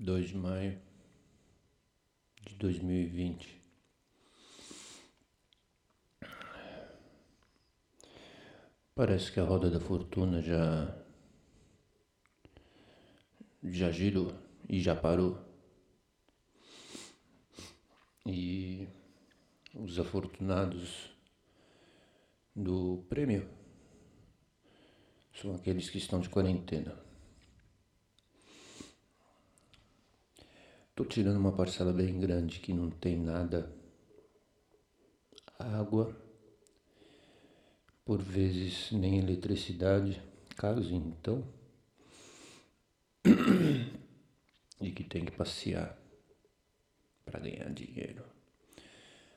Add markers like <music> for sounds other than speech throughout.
2 de maio de 2020. Parece que a roda da fortuna já já girou e já parou. E os afortunados do prêmio são aqueles que estão de quarentena. Tô tirando uma parcela bem grande que não tem nada. Água, por vezes nem eletricidade, caso então, <coughs> e que tem que passear para ganhar dinheiro.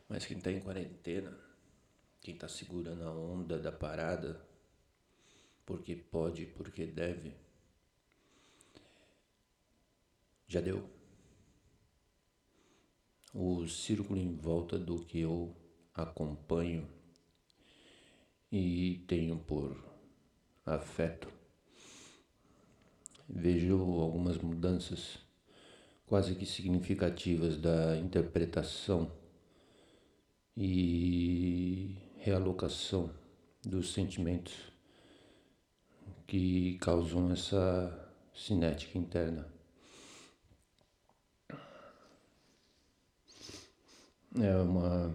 Mas quem está em quarentena, quem está segurando a onda da parada, porque pode, porque deve, já deu o círculo em volta do que eu acompanho e tenho por afeto. Vejo algumas mudanças quase que significativas da interpretação e realocação dos sentimentos que causam essa cinética interna. É uma.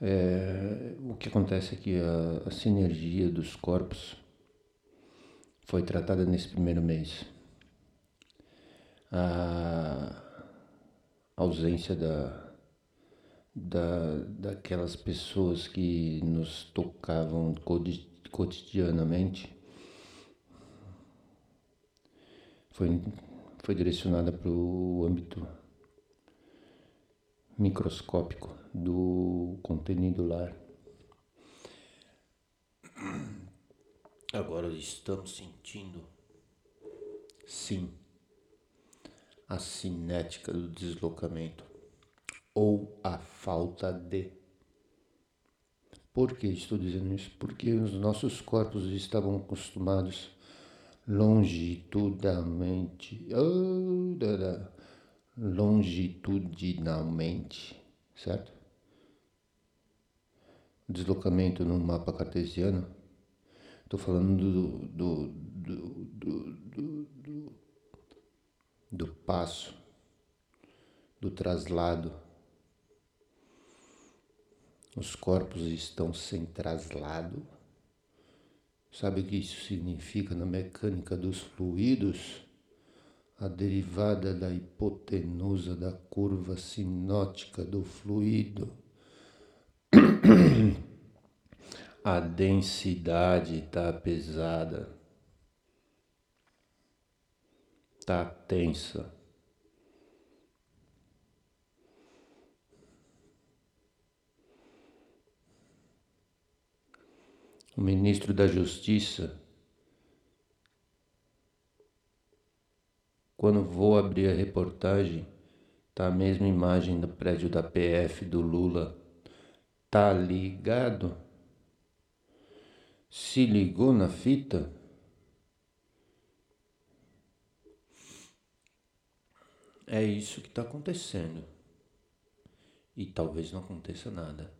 É, o que acontece é que a, a sinergia dos corpos foi tratada nesse primeiro mês. A ausência da, da, daquelas pessoas que nos tocavam cotidianamente foi, foi direcionada para o âmbito microscópico do contenido lar. Agora estamos sentindo, sim, a cinética do deslocamento ou a falta de. Por que estou dizendo isso? Porque os nossos corpos estavam acostumados longitudinalmente. Oh, longitudinalmente, certo? Deslocamento no mapa cartesiano, estou falando do, do, do, do, do passo, do traslado. Os corpos estão sem traslado. Sabe o que isso significa na mecânica dos fluidos? A derivada da hipotenusa da curva sinótica do fluido. <clears throat> A densidade está pesada, está tensa. O ministro da Justiça Quando vou abrir a reportagem, tá a mesma imagem do prédio da PF do Lula. Tá ligado? Se ligou na fita? É isso que está acontecendo. E talvez não aconteça nada.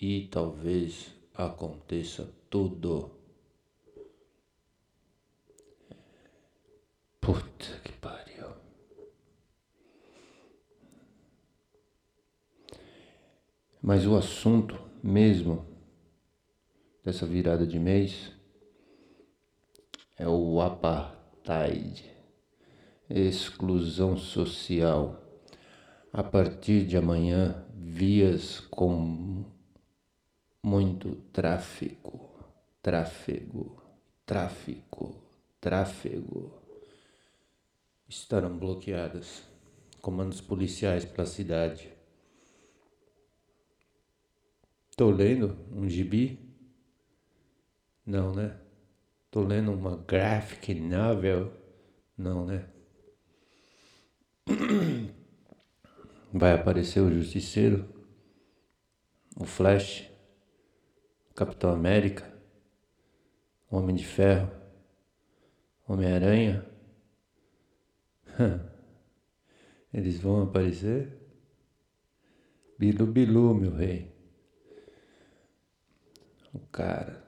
E talvez aconteça tudo. Mas o assunto mesmo dessa virada de mês é o apartheid, exclusão social. A partir de amanhã, vias com muito tráfego, tráfego, tráfego, tráfego estarão bloqueadas. Comandos policiais pela cidade. Tô lendo um gibi? Não, né? Tô lendo uma graphic novel? Não, né? <clears throat> Vai aparecer o Justiceiro, o Flash, o Capitão América, o Homem de Ferro, Homem-Aranha <laughs> Eles vão aparecer? Bilu Bilu, meu rei. O cara.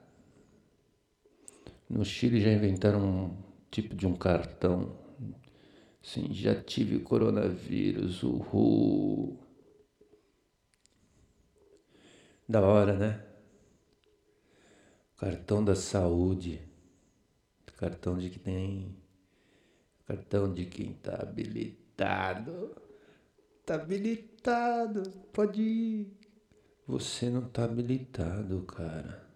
No Chile já inventaram um tipo de um cartão. Sim, já tive coronavírus, uhul. Da hora, né? Cartão da saúde. Cartão de que tem. Cartão de quem tá habilitado. Tá habilitado. Pode ir. Você não tá habilitado, cara.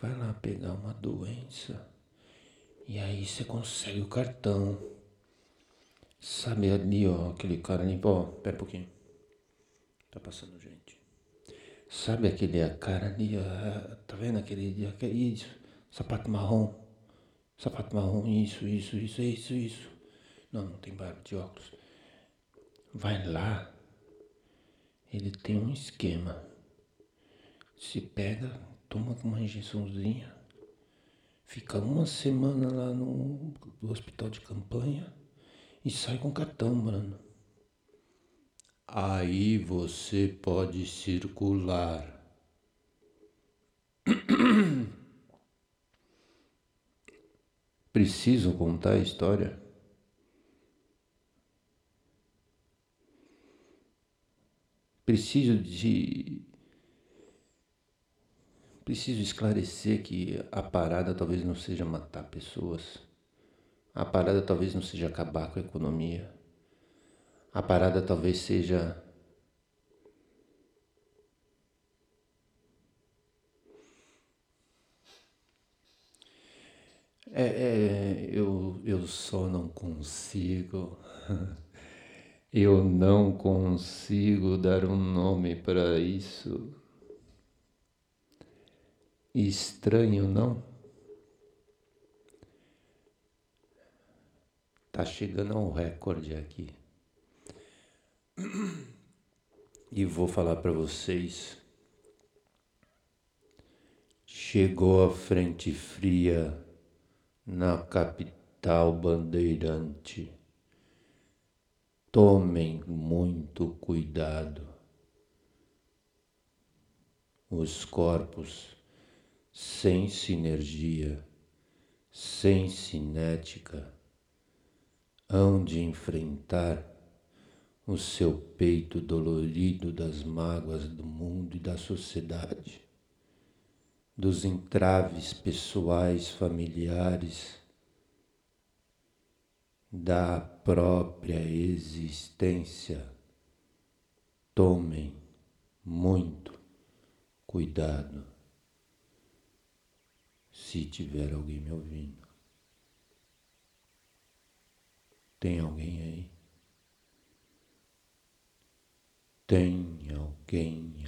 Vai lá pegar uma doença. E aí você consegue o cartão. Sabe ali, ó, aquele cara ali, ó, pera um pouquinho. Tá passando gente. Sabe aquele cara ali, ó, tá vendo aquele, isso, sapato marrom. Sapato marrom, isso, isso, isso, isso, isso. Não, não tem barba de óculos. Vai lá. Ele tem um esquema. Se pega, toma uma injeçãozinha, fica uma semana lá no, no hospital de campanha e sai com cartão, mano. Aí você pode circular. <coughs> Preciso contar a história? Preciso de. Preciso esclarecer que a parada talvez não seja matar pessoas. A parada talvez não seja acabar com a economia. A parada talvez seja É, é, eu, eu só não consigo. <laughs> Eu não consigo dar um nome para isso. Estranho, não? Tá chegando a um recorde aqui. E vou falar para vocês. Chegou a frente fria na capital bandeirante. Tomem muito cuidado. Os corpos sem sinergia, sem cinética, hão de enfrentar o seu peito dolorido das mágoas do mundo e da sociedade dos entraves pessoais, familiares, da própria existência. Tomem muito cuidado se tiver alguém me ouvindo. Tem alguém aí? Tem alguém